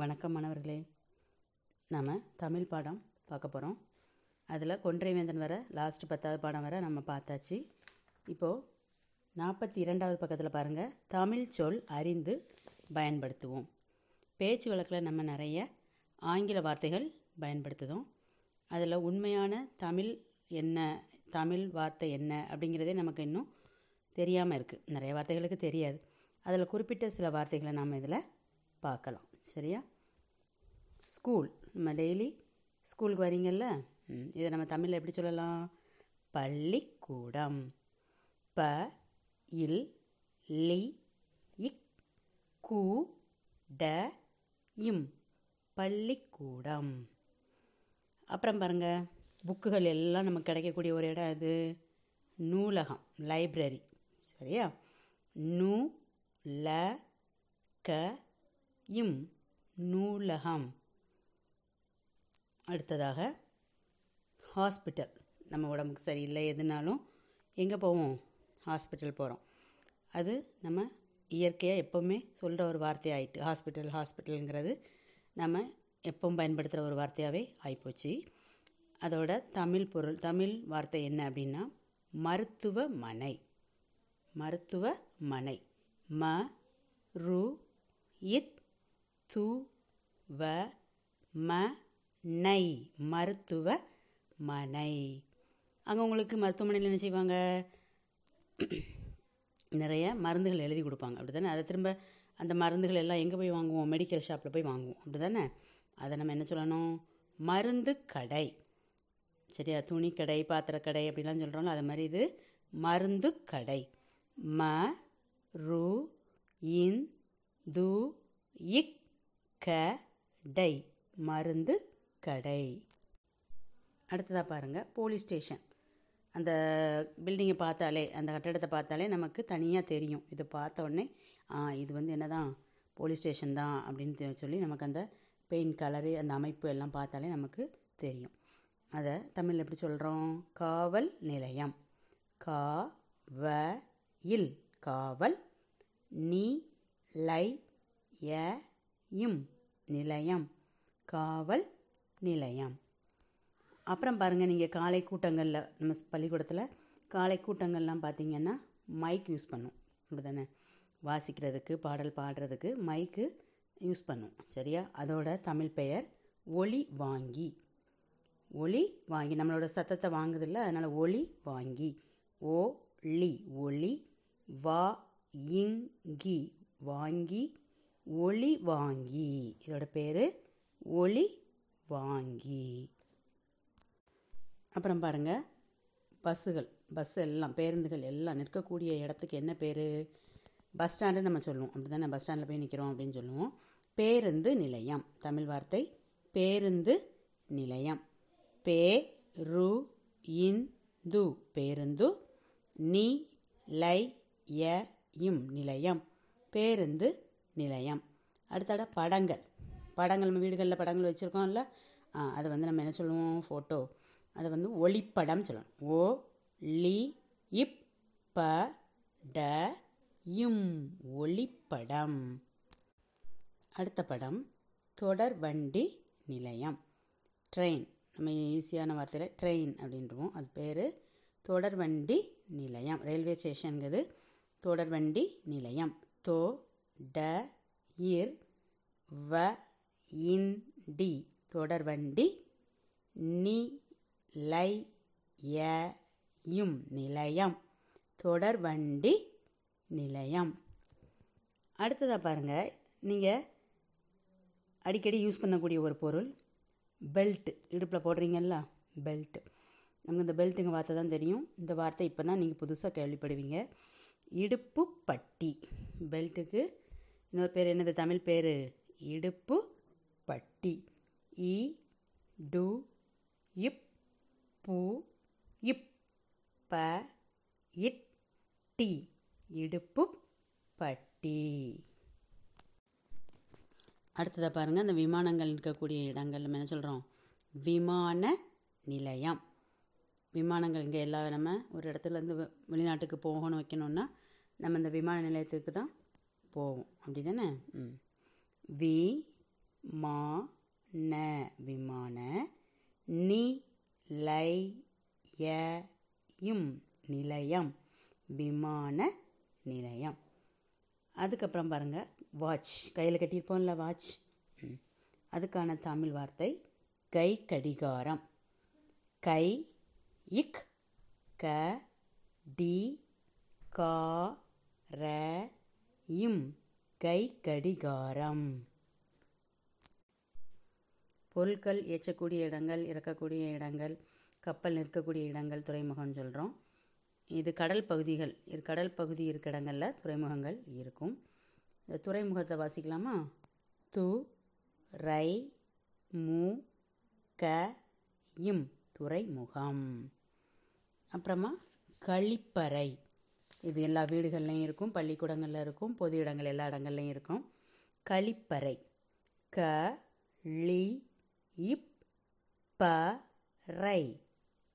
வணக்கம் மாணவர்களே. நாம் தமிழ் பாடம் பார்க்க போகிறோம் அதில் கொன்றை வேந்தன் வர லாஸ்ட் பத்தாவது பாடம் வர நம்ம பார்த்தாச்சு. இப்போது நாற்பத்தி இரண்டாவது பக்கத்தில் பாருங்கள் தமிழ் சொல் அறிந்து பயன்படுத்துவோம். பேச்சு வழக்கில் நம்ம நிறைய ஆங்கில வார்த்தைகள் பயன்படுத்துதோம். அதில் உண்மையான தமிழ் என்ன தமிழ் வார்த்தை என்ன அப்படிங்கிறதே நமக்கு இன்னும் தெரியாமல் இருக்குது நிறைய வார்த்தைகளுக்கு தெரியாது. அதில் குறிப்பிட்ட சில வார்த்தைகளை நாம் இதில் பார்க்கலாம். சரியா? ஸ்கூல் நம்ம டெய்லி ஸ்கூலுக்கு வரீங்கல்ல இதை நம்ம தமிழில் எப்படி சொல்லலாம்? பள்ளிக்கூடம். ப இல் லி இக் கு ட இம். பள்ளிக்கூடம். அப்புறம் பாருங்கள் புக்குகள் எல்லாம் நமக்கு கிடைக்கக்கூடிய ஒரு இடம் இது நூலகம் லைப்ரரி சரியா? நூ ல க இம் நூலகம். அடுத்ததாக ஹாஸ்பிட்டல். நம்ம உடம்புக்கு சரியில்லை எதுனாலும் எங்கே போவோம்? ஹாஸ்பிட்டல் போகிறோம் அது நம்ம இயற்கையாக எப்போவுமே சொல்கிற ஒரு வார்த்தையாகிட்டு ஹாஸ்பிட்டல் ஹாஸ்பிட்டலுங்கிறது நம்ம எப்பவும் பயன்படுத்துகிற ஒரு வார்த்தையாகவே ஆகிப்போச்சு அதோட தமிழ் பொருள் தமிழ் வார்த்தை என்ன அப்படின்னா மருத்துவமனை மருத்துவமனை ம ரு இத் து வ ம நை மருத்துவமனை. அங்கே உங்களுக்கு மருத்துவமனையில் என்ன செய்வாங்க? நிறைய மருந்துகள் எழுதி கொடுப்பாங்க. அப்படி தானே அதை திரும்ப அந்த மருந்துகள் எல்லாம் எங்கே போய் வாங்குவோம்? மெடிக்கல் ஷாப்பில் போய் வாங்குவோம். அப்படி தானே அதை நம்ம என்ன சொல்லணும்? மருந்து கடை. சரியா? துணி கடை பாத்திரக்கடை அப்படிலாம் சொல்கிறோம்ல அது மாதிரி இது மருந்து கடை. ம ரு இன் து இக் க டை மருந்து கடை. அடுத்ததாக பாருங்கள் போலீஸ் ஸ்டேஷன். அந்த பில்டிங்கை பார்த்தாலே அந்த கட்டடத்தை பார்த்தாலே நமக்கு தனியாக தெரியும். இதை பார்த்த உடனே ஆ இது வந்து என்னதான் போலீஸ் ஸ்டேஷன் தான் அப்படின்னு சொல்லி நமக்கு அந்த பெயிண்ட் கலரு அந்த அமைப்பு எல்லாம் பார்த்தாலே நமக்கு தெரியும். அதை தமிழில் எப்படி சொல்கிறோம் காவல் நிலையம். கா வ இல் காவல் நீ லை ய இம் நிலையம் காவல் நிலையம். அப்புறம் பாருங்கள் நீங்கள் காலை கூட்டங்களில் நம்ம பள்ளிக்கூடத்தில் காலை கூட்டங்கள்லாம் பார்த்தீங்கன்னா மைக் யூஸ் பண்ணும். அப்படி தானே வாசிக்கிறதுக்கு பாடல் பாடுறதுக்கு மைக்கு யூஸ் பண்ணும். சரியா? அதோட தமிழ் பெயர் ஒளி வாங்கி. ஒளி வாங்கி. நம்மளோட சத்தத்தை வாங்குதில்ல அதனால் ஒளி வாங்கி. ஓ லி ஒளி வா இங்கி வாங்கி ஒளி வாங்கி. இதோட பேர் ஒளி வாங்கி. அப்புறம் பாருங்கள் பஸ்ஸுகள் பஸ் எல்லாம் பேருந்துகள் எல்லாம் நிற்கக்கூடிய இடத்துக்கு என்ன பேர்? பஸ் ஸ்டாண்டு நம்ம சொல்லுவோம். அப்படி தானே பஸ் ஸ்டாண்டில் போய் நிற்கிறோம் அப்படின்னு சொல்லுவோம். பேருந்து நிலையம். தமிழ் வார்த்தை பேருந்து நிலையம். பே ரு இன் து பேருந்து நீ லை ய இம் நிலையம். பேருந்து நிலையம். அடுத்தட படங்கள். படங்கள் நம்ம வீடுகளில் படங்கள் வச்சுருக்கோம்ல. அதை வந்து நம்ம என்ன சொல்லுவோம்? ஃபோட்டோ அதை வந்து ஒளிப்படம் சொல்லணும் ஓ லி இப் ப ட இம் ஒளிப்படம். அடுத்த படம் தொடர் வண்டி நிலையம். ட்ரெயின் நம்ம ஈஸியான வார்த்தையில் ட்ரெயின் அப்படின்றோம் அது பேர் தொடர் வண்டி நிலையம். ரயில்வே ஸ்டேஷனுங்கிறது தொடர் வண்டி நிலையம். தோ ட இர் வ இன் டி. தொடர்வண்டி நி லை ய நிலையம். தொடர்வண்டி நிலையம். அடுத்ததாக பாருங்கள் நீங்கள் அடிக்கடி யூஸ் பண்ணக்கூடிய ஒரு பொருள் பெல்ட்டு இடுப்பில் போடுறீங்கல்ல? பெல்ட். நமக்கு இந்த பெல்ட்டுங்க வார்த்தை தான் தெரியும். இந்த வார்த்தை இப்போ தான் நீங்கள் புதுசாக கேள்விப்படுவீங்க. இடுப்பு பட்டி. பெல்ட்டுக்கு இன்னொரு பேர் என்னது? தமிழ் பேர் இடுப்பு பட்டி. இ டு இப் பு இப் ப இட் டி. இடுப்பு பட்டி. அடுத்ததாக பாருங்கள் அந்த விமானங்கள் இருக்கக்கூடிய இடங்கள் நம்ம என்ன சொல்கிறோம் விமான நிலையம். விமானங்கள் இங்கே எல்லா நம்ம ஒரு இடத்துல இருந்து வெளிநாட்டுக்கு போகணும் வைக்கணும்னா நம்ம இந்த விமான நிலையத்துக்கு தான் போவோம் அப்படி தானே ம். வி மா ந விமான நி லை ய நிலையம். விமான நிலையம். அதுக்கப்புறம் பாருங்கள் வாட்ச் கையில் கட்டியிருப்போம்ல வாட்ச் ம். அதுக்கான தமிழ் வார்த்தை கை கடிகாரம். கை இக் க டி கா ர இம் கை கடிகாரம் பொருட்கள் ஏற்றக்கூடிய இடங்கள் இறக்கக்கூடிய இடங்கள் கப்பல் நிற்கக்கூடிய இடங்கள் துறைமுகம்னு சொல்கிறோம் இது கடல் பகுதிகள் இது கடல் பகுதி இருக்க இடங்களில் துறைமுகங்கள் இருக்கும். இந்த துறைமுகத்தை வாசிக்கலாமா? து ரை மு க இம் துறைமுகம். அப்புறமா கழிப்பறை. இது எல்லா வீடுகள்லையும் இருக்கும் பள்ளிக்கூடங்களில் இருக்கும் பொது இடங்கள் எல்லா இடங்கள்லையும் இருக்கும். கழிப்பறை. க லி இப் ப ரை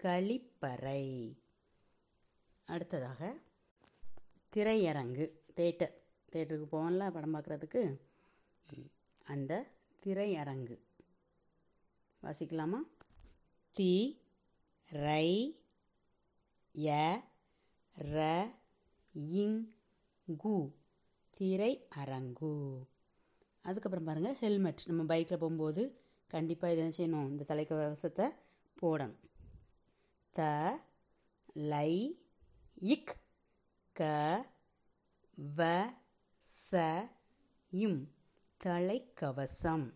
கழிப்பறை. அடுத்ததாக திரையரங்கு தேட்டர். தேட்டருக்கு போவோம்ல படம் பார்க்குறதுக்கு அந்த திரையரங்கு. வாசிக்கலாமா? தி ரை ய ர இங் கு திரை அரங்கு. அதுக்கப்புறம் பாருங்கள் ஹெல்மெட் நம்ம பைக்கில் போகும்போது கண்டிப்பாக இதை என்ன செய்யணும்? இந்த தலைக்கவசத்தை போடணும். த லை இக் க வ ச இம். தலைக்கவசம்.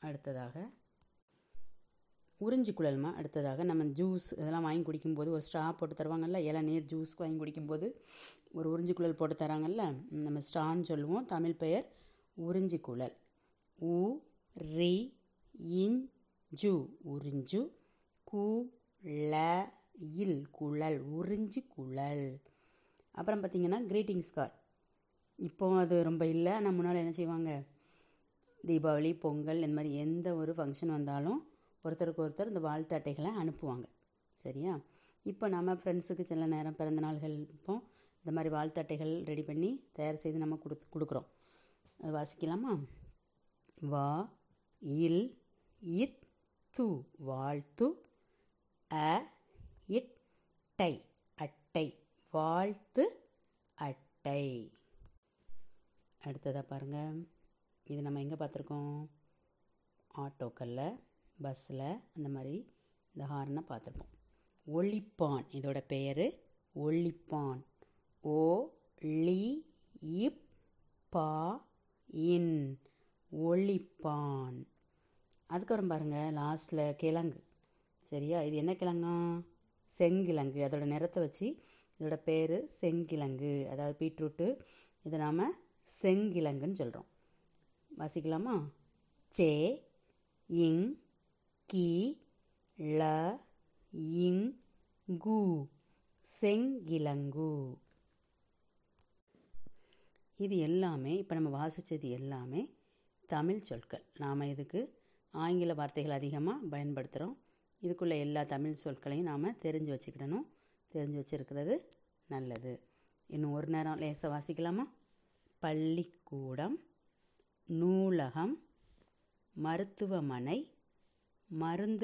அடுத்ததாக உறிஞ்சி குழல்மா? அடுத்ததாக நம்ம ஜூஸ் இதெல்லாம் வாங்கி குடிக்கும்போது ஒரு ஸ்ட்ரா போட்டு தருவாங்கல்ல? இளநீர் ஜூஸ் வாங்கி குடிக்கும்போது ஒரு உறிஞ்சி குழல் போட்டு தராங்கல்ல? நம்ம ஸ்ட்ரான்னு சொல்லுவோம். தமிழ் பெயர் உறிஞ்சி குழல். உ ரி இன் ஜு. உறிஞ்சு கு ல இல் குழல். உறிஞ்சி குழல். அப்புறம் பார்த்திங்கன்னா கிரீட்டிங்ஸ் கார்டு. இப்போ அது ரொம்ப இல்லை. ஆனால் முன்னால் என்ன செய்வாங்க? தீபாவளி பொங்கல் இந்த மாதிரி எந்த ஒரு ஃபங்க்ஷன் வந்தாலும் ஒருத்தருக்கு ஒருத்தர் இந்த வாழ்த்து அட்டைகளை அனுப்புவாங்க. சரியா? இப்போ நம்ம ஃப்ரெண்ட்ஸுக்கு சில நேரம் பிறந்த நாள்கள் இப்போ இந்த மாதிரி வாழ்த்து அட்டைகள் ரெடி பண்ணி தயார் செய்து நம்ம கொடுத்து கொடுக்குறோம். வாசிக்கலாமா? வா இல் இத் து வாழ்த்து அ இட் டை அட்டை வாழ்த்து அட்டை. அடுத்ததாக பாருங்கள் இது நம்ம எங்கே பார்த்துருக்கோம்? ஆட்டோக்களில். பஸ்ஸில் அந்த மாதிரி இந்த ஹார்னை பார்த்துருப்போம். ஒளிப்பான் இதோட பெயர் ஒளிப்பான். ஓ லி இப் பா இன். ஒளிப்பான். அதுக்கப்புறம் பாருங்கள் லாஸ்ட்டில் கிழங்கு. சரியா? இது என்ன கிழங்கா? செங்கிழங்கு. அதோட நிறத்தை வச்சு இதோட பேர் செங்கிழங்கு. அதாவது பீட்ரூட்டு. இதை நாம் செங்கிழங்குன்னு சொல்கிறோம் வாசிக்கலாமா? சே இங் கி ல இங் கு செங்கிலங்கு. இது எல்லாமே இப்போ நம்ம வாசித்தது எல்லாமே தமிழ் சொற்கள். நாம் இதுக்கு ஆங்கில வார்த்தைகள் அதிகமாக பயன்படுத்துகிறோம் இதுக்குள்ள எல்லா தமிழ் சொற்களையும் நாம் தெரிஞ்சு வச்சுக்கிடணும். தெரிஞ்சு வச்சுருக்கிறது நல்லது. இன்னும் ஒரு நேரம் லேசாக வாசிக்கலாமா? பள்ளிக்கூடம் நூலகம் மருத்துவமனை மருந்து